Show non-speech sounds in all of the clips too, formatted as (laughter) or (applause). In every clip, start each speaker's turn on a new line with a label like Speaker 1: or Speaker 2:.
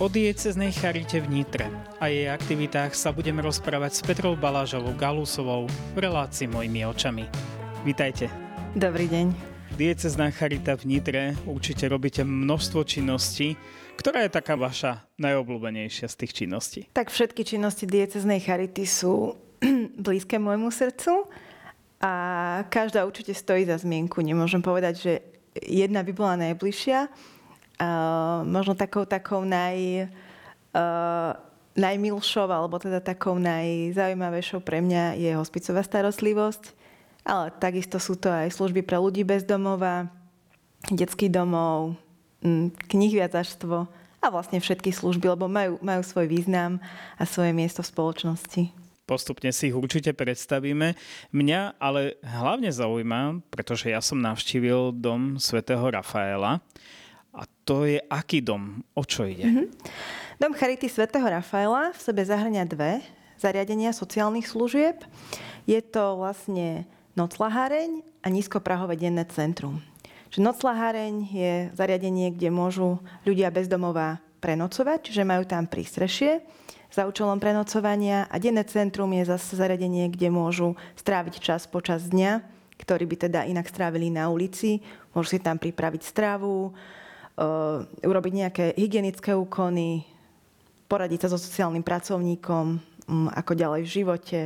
Speaker 1: O dieceznej charite v Nitre a jej aktivitách sa budeme rozprávať s Petrou Balážovou Galusovou v relácii Mojimi očami. Vítajte.
Speaker 2: Dobrý deň.
Speaker 1: Diecezná charita v Nitre určite robíte množstvo činností. Ktorá je taká vaša najobľúbenejšia z tých činností?
Speaker 2: Tak všetky činnosti dieceznej charity sú (clears throat) blízke môjmu srdcu a každá určite stojí za zmienku. Nemôžem povedať, že jedna by bola najbližšia, možno takou, takou naj, uh, najmilšou, alebo teda takou najzaujímavejšou pre mňa je hospicová starostlivosť. Ale takisto sú to aj služby pre ľudí bez domova, detský domov, knihviazaštvo a vlastne všetky služby, lebo majú, majú svoj význam a svoje miesto v spoločnosti
Speaker 1: postupne si ich určite predstavíme. Mňa ale hlavne zaujíma, pretože ja som navštívil dom svätého Rafaela to je aký dom? O čo ide? Mm-hmm.
Speaker 2: Dom Charity svätého Rafaela v sebe zahrňa dve zariadenia sociálnych služieb. Je to vlastne noclaháreň a nízkoprahové denné centrum. Čiže noclaháreň je zariadenie, kde môžu ľudia bezdomová prenocovať, čiže majú tam prístrešie za účelom prenocovania a denné centrum je zase zariadenie, kde môžu stráviť čas počas dňa, ktorý by teda inak strávili na ulici. Môžu si tam pripraviť stravu, urobiť nejaké hygienické úkony, poradiť sa so sociálnym pracovníkom, um, ako ďalej v živote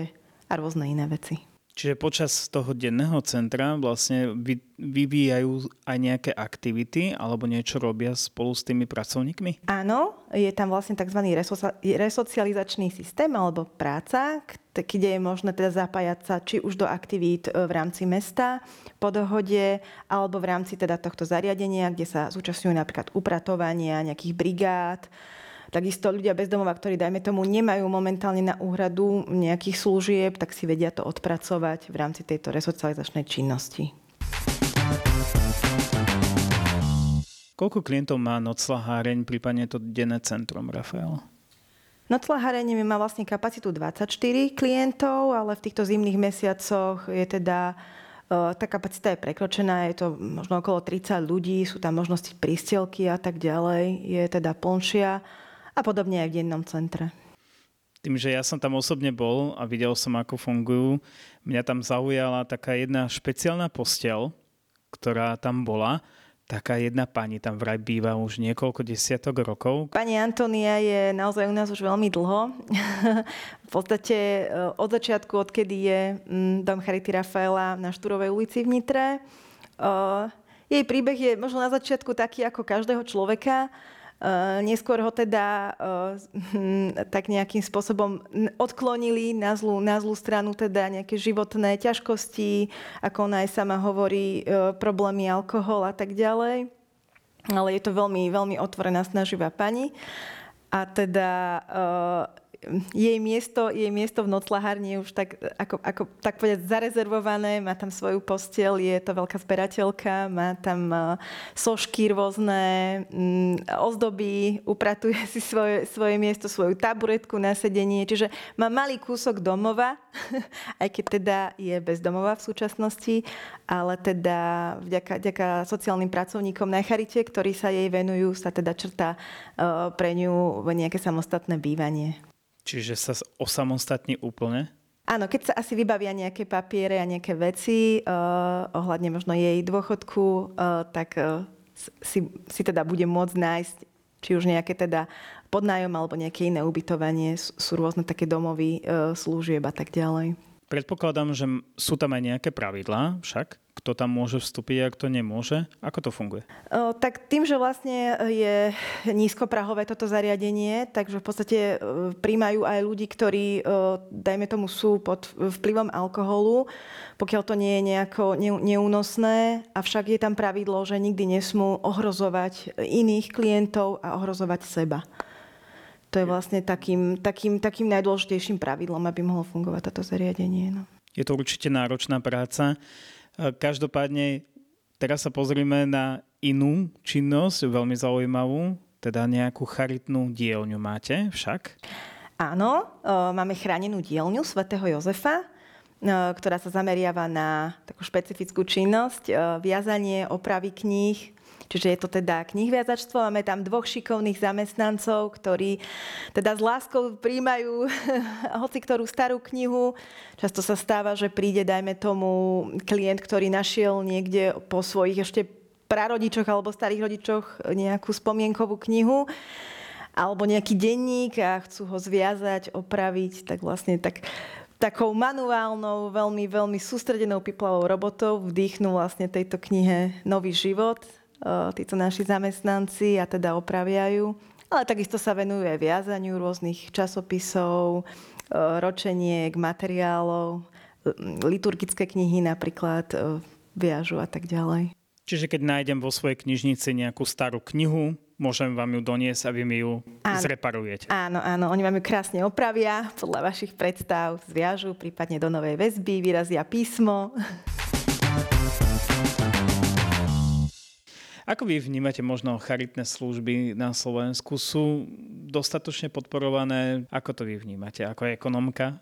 Speaker 2: a rôzne iné veci.
Speaker 1: Čiže počas toho denného centra vlastne vy, vyvíjajú aj nejaké aktivity alebo niečo robia spolu s tými pracovníkmi?
Speaker 2: Áno, je tam vlastne tzv. resocializačný systém alebo práca, kde je možné teda zapájať sa či už do aktivít e, v rámci mesta po dohode alebo v rámci teda tohto zariadenia, kde sa zúčastňujú napríklad upratovania nejakých brigád, Takisto ľudia bezdomova, ktorí, dajme tomu, nemajú momentálne na úhradu nejakých služieb, tak si vedia to odpracovať v rámci tejto resocializačnej činnosti.
Speaker 1: Koľko klientov má noclaháreň, prípadne to denné centrum, Rafael?
Speaker 2: Noclaháreň má vlastne kapacitu 24 klientov, ale v týchto zimných mesiacoch je teda e, tá kapacita je prekročená, je to možno okolo 30 ľudí, sú tam možnosti prístelky a tak ďalej, je teda plnšia a podobne aj v dennom centre.
Speaker 1: Tým, že ja som tam osobne bol a videl som, ako fungujú, mňa tam zaujala taká jedna špeciálna postel, ktorá tam bola. Taká jedna pani tam vraj býva už niekoľko desiatok rokov.
Speaker 2: Pani Antonia je naozaj u nás už veľmi dlho. (laughs) v podstate e, od začiatku, odkedy je mm, dom Charity Rafaela na Štúrovej ulici v Nitre. E, jej príbeh je možno na začiatku taký ako každého človeka Eh, neskôr ho teda eh, (laughs) tak nejakým spôsobom odklonili na zlú, na zlú stranu, teda nejaké životné ťažkosti, ako ona aj sama hovorí, eh, problémy alkohol a tak ďalej. Ale je to veľmi, veľmi otvorená, snaživá pani. A teda jej miesto, jej miesto v noclahárni je už tak, ako, ako, tak povedať, zarezervované, má tam svoju postel, je to veľká zberateľka, má tam e, sošky rôzne, mm, ozdoby, upratuje si svoje, svoje miesto, svoju taburetku na sedenie, čiže má malý kúsok domova, (laughs) aj keď teda je bezdomová v súčasnosti, ale teda vďaka, vďaka sociálnym pracovníkom na Charite, ktorí sa jej venujú, sa teda črta e, pre ňu nejaké samostatné bývanie.
Speaker 1: Čiže sa osamostatní úplne?
Speaker 2: Áno, keď sa asi vybavia nejaké papiere a nejaké veci uh, ohľadne možno jej dôchodku, uh, tak uh, si, si teda bude môcť nájsť či už nejaké teda podnájom alebo nejaké iné ubytovanie, sú, sú rôzne také domovy uh, služieb a tak ďalej.
Speaker 1: Predpokladám, že sú tam aj nejaké pravidlá však, kto tam môže vstúpiť a kto nemôže. Ako to funguje?
Speaker 2: O, tak tým, že vlastne je nízkoprahové toto zariadenie, takže v podstate e, príjmajú aj ľudí, ktorí, e, dajme tomu, sú pod vplyvom alkoholu, pokiaľ to nie je nejako neúnosné, avšak je tam pravidlo, že nikdy nesmú ohrozovať iných klientov a ohrozovať seba. To je vlastne takým, takým, takým najdôležitejším pravidlom, aby mohlo fungovať toto zariadenie. No.
Speaker 1: Je to určite náročná práca. Každopádne teraz sa pozrieme na inú činnosť, veľmi zaujímavú, teda nejakú charitnú dielňu máte však?
Speaker 2: Áno, e, máme chránenú dielňu svätého Jozefa. Ktorá sa zameriava na takú špecifickú činnosť, viazanie, opravy kníh, Čiže je to teda knihviazačstvo. Máme tam dvoch šikovných zamestnancov, ktorí teda s láskou príjmajú (laughs) hoci ktorú starú knihu. Často sa stáva, že príde, dajme tomu, klient, ktorý našiel niekde po svojich ešte prarodičoch alebo starých rodičoch nejakú spomienkovú knihu alebo nejaký denník a chcú ho zviazať, opraviť, tak vlastne tak takou manuálnou, veľmi, veľmi sústredenou piplavou robotou vdýchnú vlastne tejto knihe nový život títo naši zamestnanci a teda opraviajú. Ale takisto sa venujú aj viazaniu rôznych časopisov, ročeniek, materiálov, liturgické knihy napríklad viažu a tak ďalej.
Speaker 1: Čiže keď nájdem vo svojej knižnici nejakú starú knihu, môžem vám ju doniesť a vy mi ju áno. zreparujete.
Speaker 2: Áno, áno, oni vám ju krásne opravia podľa vašich predstav, zviažu, prípadne do novej väzby, vyrazia písmo.
Speaker 1: Ako vy vnímate možno charitné služby na Slovensku? Sú dostatočne podporované? Ako to vy vnímate ako ekonomka?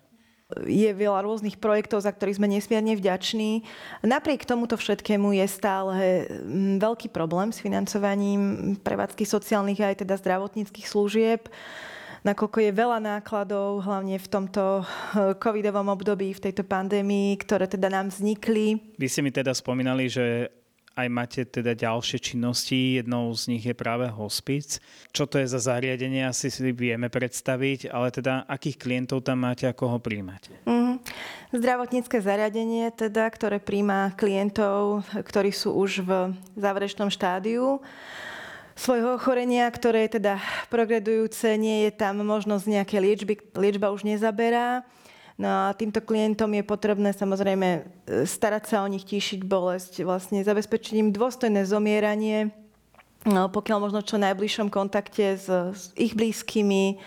Speaker 2: Je veľa rôznych projektov, za ktorých sme nesmierne vďační. Napriek tomuto všetkému je stále mm, veľký problém s financovaním prevádzky sociálnych aj teda zdravotníckých služieb nakoľko je veľa nákladov, hlavne v tomto eh, covidovom období, v tejto pandémii, ktoré teda nám vznikli.
Speaker 1: Vy ste mi teda spomínali, že aj máte teda ďalšie činnosti, jednou z nich je práve hospic. Čo to je za zariadenie, asi si vieme predstaviť, ale teda akých klientov tam máte, ako ho príjmať? Mm-hmm.
Speaker 2: Zdravotnícke zariadenie, teda, ktoré príjma klientov, ktorí sú už v záverečnom štádiu svojho ochorenia, ktoré je teda progredujúce, nie je tam možnosť nejaké liečby, liečba už nezaberá No a týmto klientom je potrebné samozrejme e, starať sa o nich, tíšiť bolesť, vlastne zabezpečiť im dôstojné zomieranie, no, pokiaľ možno čo najbližšom kontakte s, s ich blízkymi, e,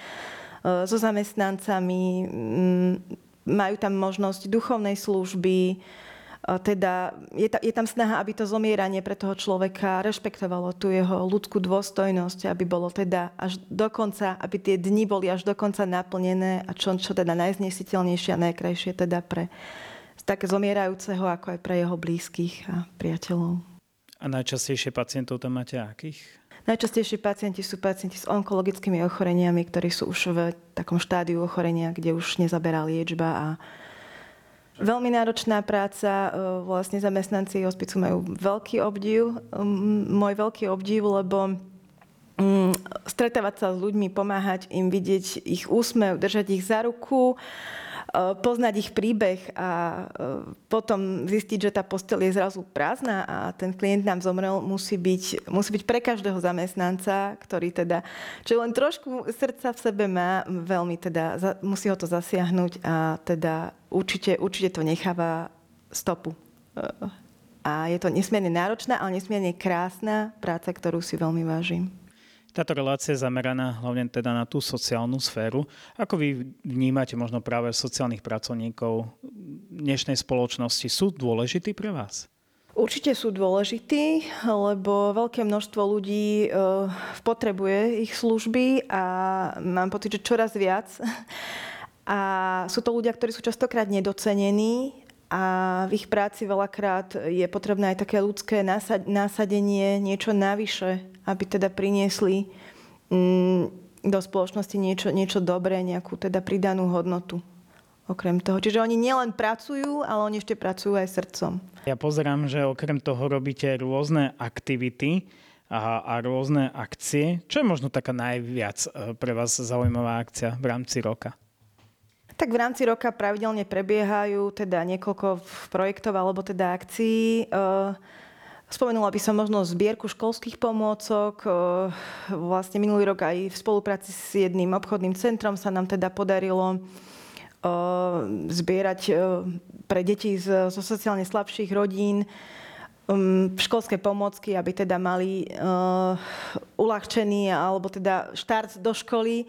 Speaker 2: so zamestnancami, majú tam možnosť duchovnej služby, teda je, ta, je tam snaha, aby to zomieranie pre toho človeka rešpektovalo tú jeho ľudskú dôstojnosť, aby bolo teda až do konca, aby tie dni boli až do konca naplnené a čo, čo teda najznesiteľnejšie a najkrajšie teda pre tak zomierajúceho, ako aj pre jeho blízkych a priateľov.
Speaker 1: A najčastejšie pacientov tam máte akých?
Speaker 2: Najčastejšie pacienti sú pacienti s onkologickými ochoreniami, ktorí sú už v takom štádiu ochorenia, kde už nezaberá liečba a Veľmi náročná práca, e, vlastne zamestnanci hospicu majú veľký obdiv, môj veľký obdiv, lebo stretávať sa s ľuďmi, pomáhať im vidieť ich úsmev, držať ich za ruku, poznať ich príbeh a e, potom zistiť, že tá postel je zrazu prázdna a ten klient nám zomrel, musí byť, musí byť pre každého zamestnanca, ktorý teda, čo len trošku srdca v sebe má, veľmi teda, musí ho to zasiahnuť a teda určite, určite to necháva stopu. E, a je to nesmierne náročná, ale nesmierne krásna práca, ktorú si veľmi vážim.
Speaker 1: Táto relácia je zameraná hlavne teda na tú sociálnu sféru. Ako vy vnímate možno práve sociálnych pracovníkov dnešnej spoločnosti? Sú dôležití pre vás?
Speaker 2: Určite sú dôležití, lebo veľké množstvo ľudí uh, potrebuje ich služby a mám pocit, že čoraz viac. A sú to ľudia, ktorí sú častokrát nedocenení a v ich práci veľakrát je potrebné aj také ľudské násadenie, niečo navyše, aby teda priniesli mm, do spoločnosti niečo, niečo dobré, nejakú teda pridanú hodnotu. Okrem toho. Čiže oni nielen pracujú, ale oni ešte pracujú aj srdcom.
Speaker 1: Ja pozerám, že okrem toho robíte rôzne aktivity a, a rôzne akcie. Čo je možno taká najviac e, pre vás zaujímavá akcia v rámci roka?
Speaker 2: Tak v rámci roka pravidelne prebiehajú teda niekoľko projektov alebo teda akcií. Uh, Spomenula by som možno zbierku školských pomôcok. Vlastne minulý rok aj v spolupráci s jedným obchodným centrom sa nám teda podarilo zbierať pre deti zo sociálne slabších rodín um, školské pomôcky, aby teda mali uľahčený alebo teda štart do školy.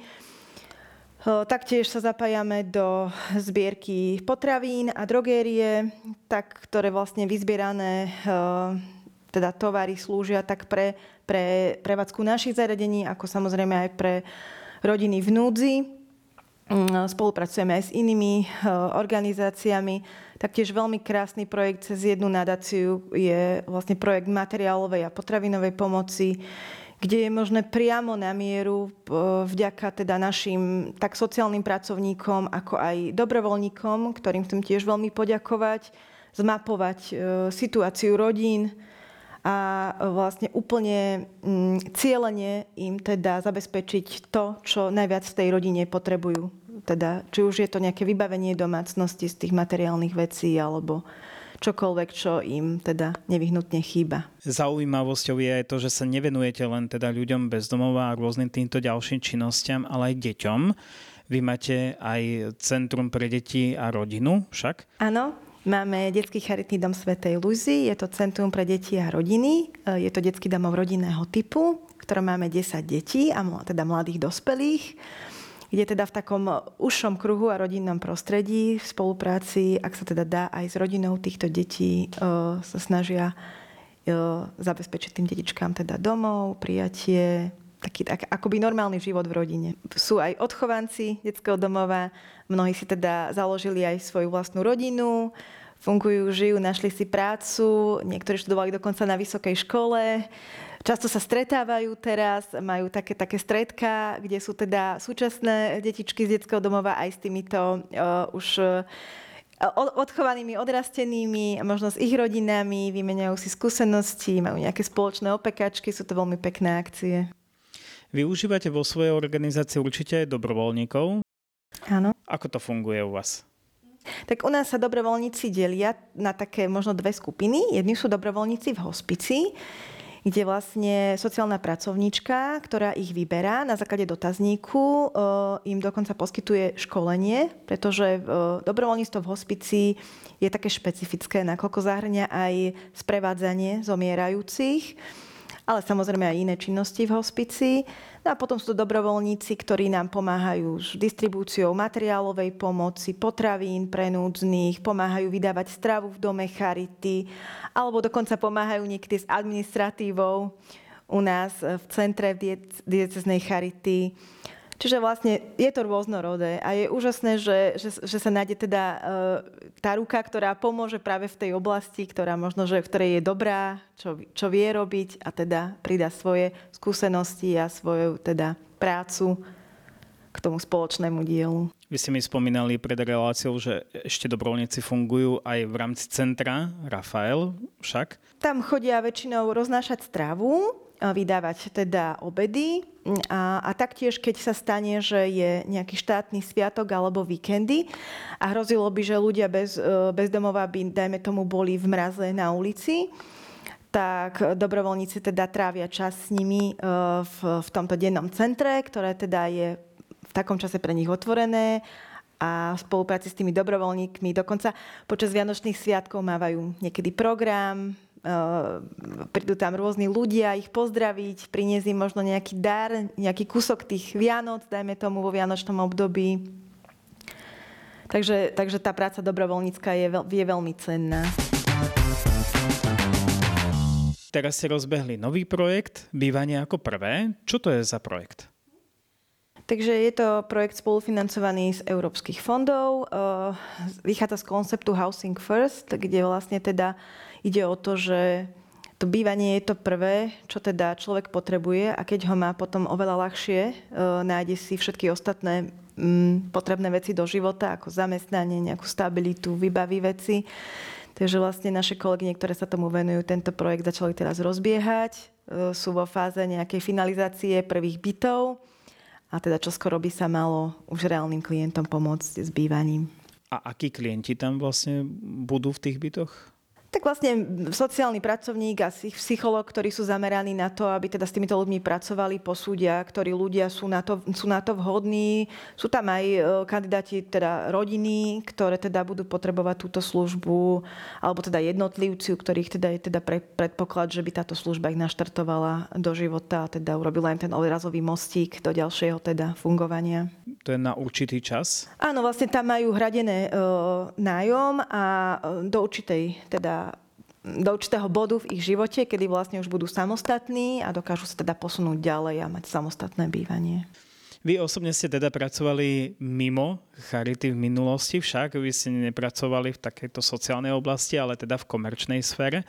Speaker 2: Taktiež sa zapájame do zbierky potravín a drogérie, tak, ktoré vlastne vyzbierané teda tovary slúžia tak pre, pre prevádzku našich zariadení, ako samozrejme aj pre rodiny v núdzi. Mm, spolupracujeme aj s inými organizáciami. Taktiež veľmi krásny projekt cez jednu nadáciu je vlastne projekt materiálovej a potravinovej pomoci, kde je možné priamo na mieru vďaka teda našim tak sociálnym pracovníkom, ako aj dobrovoľníkom, ktorým chcem tiež veľmi poďakovať, zmapovať eh, situáciu rodín, a vlastne úplne cieľene im teda zabezpečiť to, čo najviac v tej rodine potrebujú. Teda, či už je to nejaké vybavenie domácnosti z tých materiálnych vecí alebo čokoľvek, čo im teda nevyhnutne chýba.
Speaker 1: Zaujímavosťou je aj to, že sa nevenujete len teda ľuďom bezdomova a rôznym týmto ďalším činnostiam, ale aj deťom. Vy máte aj Centrum pre deti a rodinu však?
Speaker 2: Áno, Máme Detský charitný dom Svetej Luzy, je to Centrum pre deti a rodiny. E, je to detský domov rodinného typu, v ktorom máme 10 detí a teda mladých dospelých kde teda v takom užšom kruhu a rodinnom prostredí v spolupráci, ak sa teda dá aj s rodinou týchto detí, e, sa snažia e, zabezpečiť tým detičkám teda domov, prijatie, taký tak, akoby normálny život v rodine. Sú aj odchovanci detského domova, mnohí si teda založili aj svoju vlastnú rodinu, fungujú, žijú, našli si prácu, niektorí študovali dokonca na vysokej škole, často sa stretávajú teraz, majú také, také stredka, kde sú teda súčasné detičky z detského domova aj s týmito uh, už uh, odchovanými, odrastenými, možno s ich rodinami, vymeniajú si skúsenosti, majú nejaké spoločné opekačky, sú to veľmi pekné akcie.
Speaker 1: Využívate vo svojej organizácii určite aj dobrovoľníkov.
Speaker 2: Áno.
Speaker 1: Ako to funguje u vás?
Speaker 2: Tak u nás sa dobrovoľníci delia na také možno dve skupiny. Jedni sú dobrovoľníci v hospici, kde vlastne sociálna pracovníčka, ktorá ich vyberá na základe dotazníku, eh, im dokonca poskytuje školenie, pretože eh, dobrovoľníctvo v hospici je také špecifické, nakoľko zahrňa aj sprevádzanie zomierajúcich ale samozrejme aj iné činnosti v hospici. No a potom sú to dobrovoľníci, ktorí nám pomáhajú s distribúciou materiálovej pomoci, potravín pre núdznych, pomáhajú vydávať stravu v dome Charity, alebo dokonca pomáhajú niekedy s administratívou u nás v centre v dieceznej Charity. Čiže vlastne je to rôznorodé a je úžasné, že, že, že sa nájde teda e, tá ruka, ktorá pomôže práve v tej oblasti, ktorá možno, že v ktorej je dobrá, čo, čo vie robiť a teda pridá svoje skúsenosti a svoju teda prácu k tomu spoločnému dielu.
Speaker 1: Vy ste mi spomínali pred reláciou, že ešte dobrovoľníci fungujú aj v rámci centra Rafael však.
Speaker 2: Tam chodia väčšinou roznášať stravu, vydávať teda obedy. A, a taktiež, keď sa stane, že je nejaký štátny sviatok alebo víkendy a hrozilo by, že ľudia bez, e, bez domova by, dajme tomu, boli v mraze na ulici, tak dobrovoľníci teda trávia čas s nimi e, v, v tomto dennom centre, ktoré teda je v takom čase pre nich otvorené a v spolupráci s tými dobrovoľníkmi dokonca počas Vianočných sviatkov mávajú niekedy program, prídu tam rôzni ľudia ich pozdraviť, priniesť im možno nejaký dar, nejaký kúsok tých Vianoc, dajme tomu vo Vianočnom období. Takže, takže tá práca dobrovoľnícka je, je veľmi cenná.
Speaker 1: Teraz ste rozbehli nový projekt, bývanie ako prvé. Čo to je za projekt?
Speaker 2: Takže je to projekt spolufinancovaný z európskych fondov. Vychádza z konceptu Housing First, kde vlastne teda ide o to, že to bývanie je to prvé, čo teda človek potrebuje a keď ho má potom oveľa ľahšie, e, nájde si všetky ostatné mm, potrebné veci do života, ako zamestnanie, nejakú stabilitu, vybaví veci. Takže vlastne naše kolegyne, ktoré sa tomu venujú, tento projekt začali teraz rozbiehať. E, sú vo fáze nejakej finalizácie prvých bytov a teda čo skoro by sa malo už reálnym klientom pomôcť s bývaním.
Speaker 1: A akí klienti tam vlastne budú v tých bytoch?
Speaker 2: Tak vlastne sociálny pracovník a psychológ, ktorí sú zameraní na to, aby teda s týmito ľuďmi pracovali, posúdia, ktorí ľudia sú na to, sú na to vhodní. Sú tam aj e, kandidáti teda rodiny, ktoré teda budú potrebovať túto službu, alebo teda jednotlivci, u ktorých teda je teda pre, predpoklad, že by táto služba ich naštartovala do života a teda urobila im ten odrazový mostík do ďalšieho teda fungovania.
Speaker 1: To je na určitý čas?
Speaker 2: Áno, vlastne tam majú hradené e, nájom a e, do určitej teda do určitého bodu v ich živote, kedy vlastne už budú samostatní a dokážu sa teda posunúť ďalej a mať samostatné bývanie.
Speaker 1: Vy osobne ste teda pracovali mimo Charity v minulosti, však vy ste nepracovali v takejto sociálnej oblasti, ale teda v komerčnej sfére.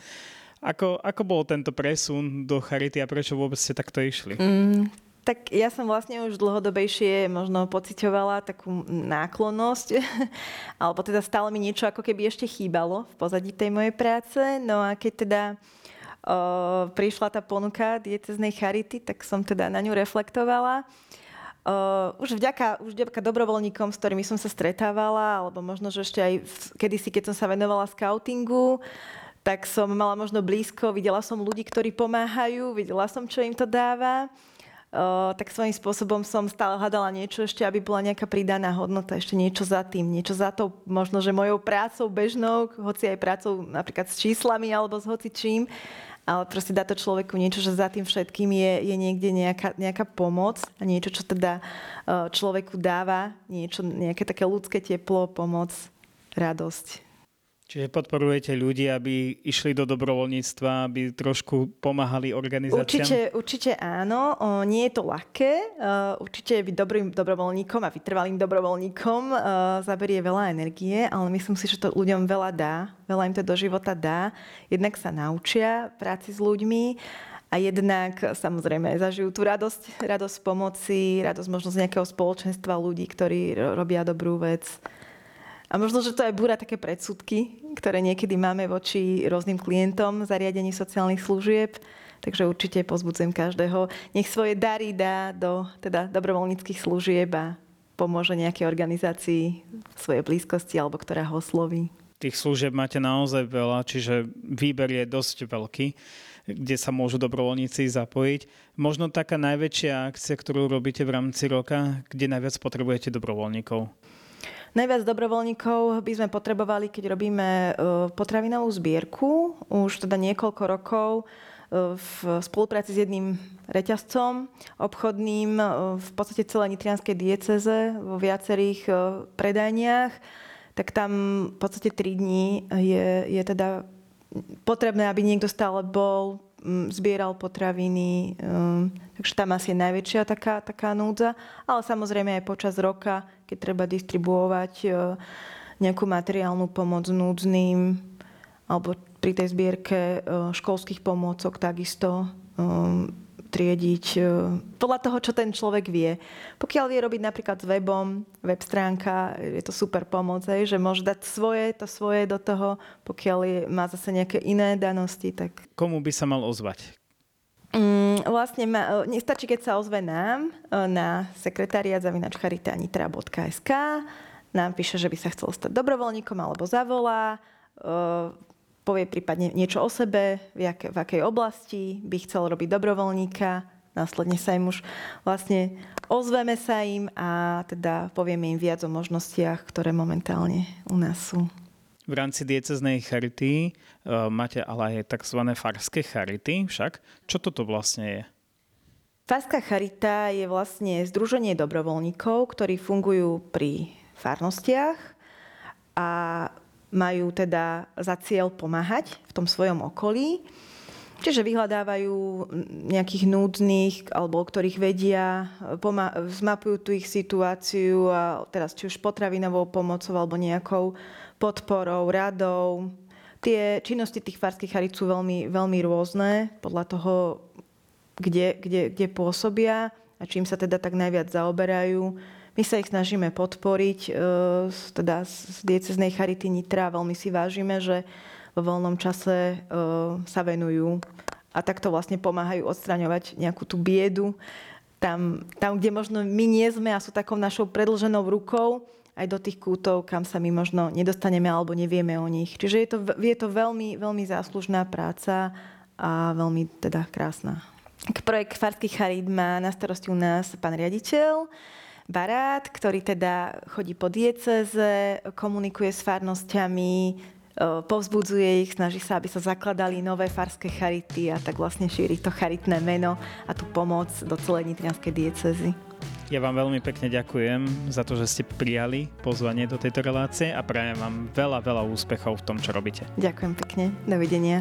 Speaker 1: Ako, ako bol tento presun do Charity a prečo vôbec ste takto išli? Mm,
Speaker 2: tak ja som vlastne už dlhodobejšie možno pocitovala takú náklonnosť, (laughs) alebo teda stále mi niečo ako keby ešte chýbalo v pozadí tej mojej práce. No a keď teda o, prišla tá ponuka dieceznej charity, tak som teda na ňu reflektovala. Uh, už, vďaka, už vďaka dobrovoľníkom, s ktorými som sa stretávala, alebo možno, že ešte aj v, kedysi, keď som sa venovala scoutingu, tak som mala možno blízko, videla som ľudí, ktorí pomáhajú, videla som, čo im to dáva. Uh, tak svojím spôsobom som stále hľadala niečo ešte, aby bola nejaká pridaná hodnota, ešte niečo za tým, niečo za to, možno, že mojou prácou bežnou, hoci aj prácou napríklad s číslami alebo s hocičím, ale proste dá to človeku niečo, že za tým všetkým je, je niekde nejaká, nejaká pomoc a niečo, čo teda e, človeku dáva, niečo, nejaké také ľudské teplo, pomoc, radosť.
Speaker 1: Čiže podporujete ľudí, aby išli do dobrovoľníctva, aby trošku pomáhali organizáciám?
Speaker 2: Určite, určite áno. O, nie je to ľahké. Uh, určite byť dobrým dobrovoľníkom a vytrvalým dobrovoľníkom uh, zaberie veľa energie, ale myslím si, že to ľuďom veľa dá. Veľa im to do života dá. Jednak sa naučia práci s ľuďmi a jednak samozrejme zažijú tú radosť, radosť pomoci, radosť možno z nejakého spoločenstva ľudí, ktorí robia dobrú vec. A možno, že to aj búra také predsudky, ktoré niekedy máme voči rôznym klientom zariadení sociálnych služieb. Takže určite pozbudzujem každého. Nech svoje dary dá do teda dobrovoľníckých služieb a pomôže nejakej organizácii v svojej blízkosti alebo ktorá ho osloví.
Speaker 1: Tých služieb máte naozaj veľa, čiže výber je dosť veľký kde sa môžu dobrovoľníci zapojiť. Možno taká najväčšia akcia, ktorú robíte v rámci roka, kde najviac potrebujete dobrovoľníkov?
Speaker 2: Najviac dobrovoľníkov by sme potrebovali, keď robíme e, potravinovú zbierku. Už teda niekoľko rokov e, v spolupráci s jedným reťazcom obchodným e, v podstate celé nitrianskej dieceze vo viacerých predajniach, tak tam v podstate 3 dní je, je teda potrebné, aby niekto stále bol, zbieral potraviny, takže tam asi je najväčšia taká, taká núdza. Ale samozrejme aj počas roka, keď treba distribuovať e, nejakú materiálnu pomoc núdznym, alebo pri tej zbierke e, školských pomôcok takisto triediť e, podľa toho, čo ten človek vie. Pokiaľ vie robiť napríklad s webom, web stránka, je to super pomoc, hej, že môže dať svoje, to svoje do toho, pokiaľ je, má zase nejaké iné danosti. Tak...
Speaker 1: Komu by sa mal ozvať?
Speaker 2: Mm, vlastne ma, e, nestačí, keď sa ozve nám e, na sekretariat zavinačcharitanitra.sk nám píše, že by sa chcel stať dobrovoľníkom alebo zavolá. Povie prípadne niečo o sebe, v, jak, v akej oblasti by chcel robiť dobrovoľníka, následne sa im už vlastne ozveme sa im a teda povieme im viac o možnostiach, ktoré momentálne u nás sú.
Speaker 1: V rámci dieceznej charity uh, máte ale aj tzv. farské charity však. Čo toto vlastne je?
Speaker 2: Farská charita je vlastne združenie dobrovoľníkov, ktorí fungujú pri farnostiach a majú teda za cieľ pomáhať v tom svojom okolí. Čiže vyhľadávajú nejakých núdznych, alebo ktorých vedia, pomá- zmapujú tú ich situáciu, a teraz či už potravinovou pomocou, alebo nejakou podporou, radou. Tie činnosti tých farských charit sú veľmi, veľmi rôzne, podľa toho, kde, kde, kde pôsobia a čím sa teda tak najviac zaoberajú. My sa ich snažíme podporiť, e, teda z dieceznej charity Nitra. Veľmi si vážime, že vo voľnom čase e, sa venujú a takto vlastne pomáhajú odstraňovať nejakú tú biedu. Tam, tam, kde možno my nie sme a sú takou našou predlženou rukou, aj do tých kútov, kam sa my možno nedostaneme alebo nevieme o nich. Čiže je to, je to veľmi, veľmi záslužná práca a veľmi teda krásna. Projekt Farských charít má na starosti u nás pán riaditeľ Barát, ktorý teda chodí po dieceze, komunikuje s farnosťami, povzbudzuje ich, snaží sa, aby sa zakladali nové farské charity a tak vlastne šíri to charitné meno a tú pomoc do celej nitrianskej diecezy.
Speaker 1: Ja vám veľmi pekne ďakujem za to, že ste prijali pozvanie do tejto relácie a prajem vám veľa, veľa úspechov v tom, čo robíte.
Speaker 2: Ďakujem pekne. Dovidenia.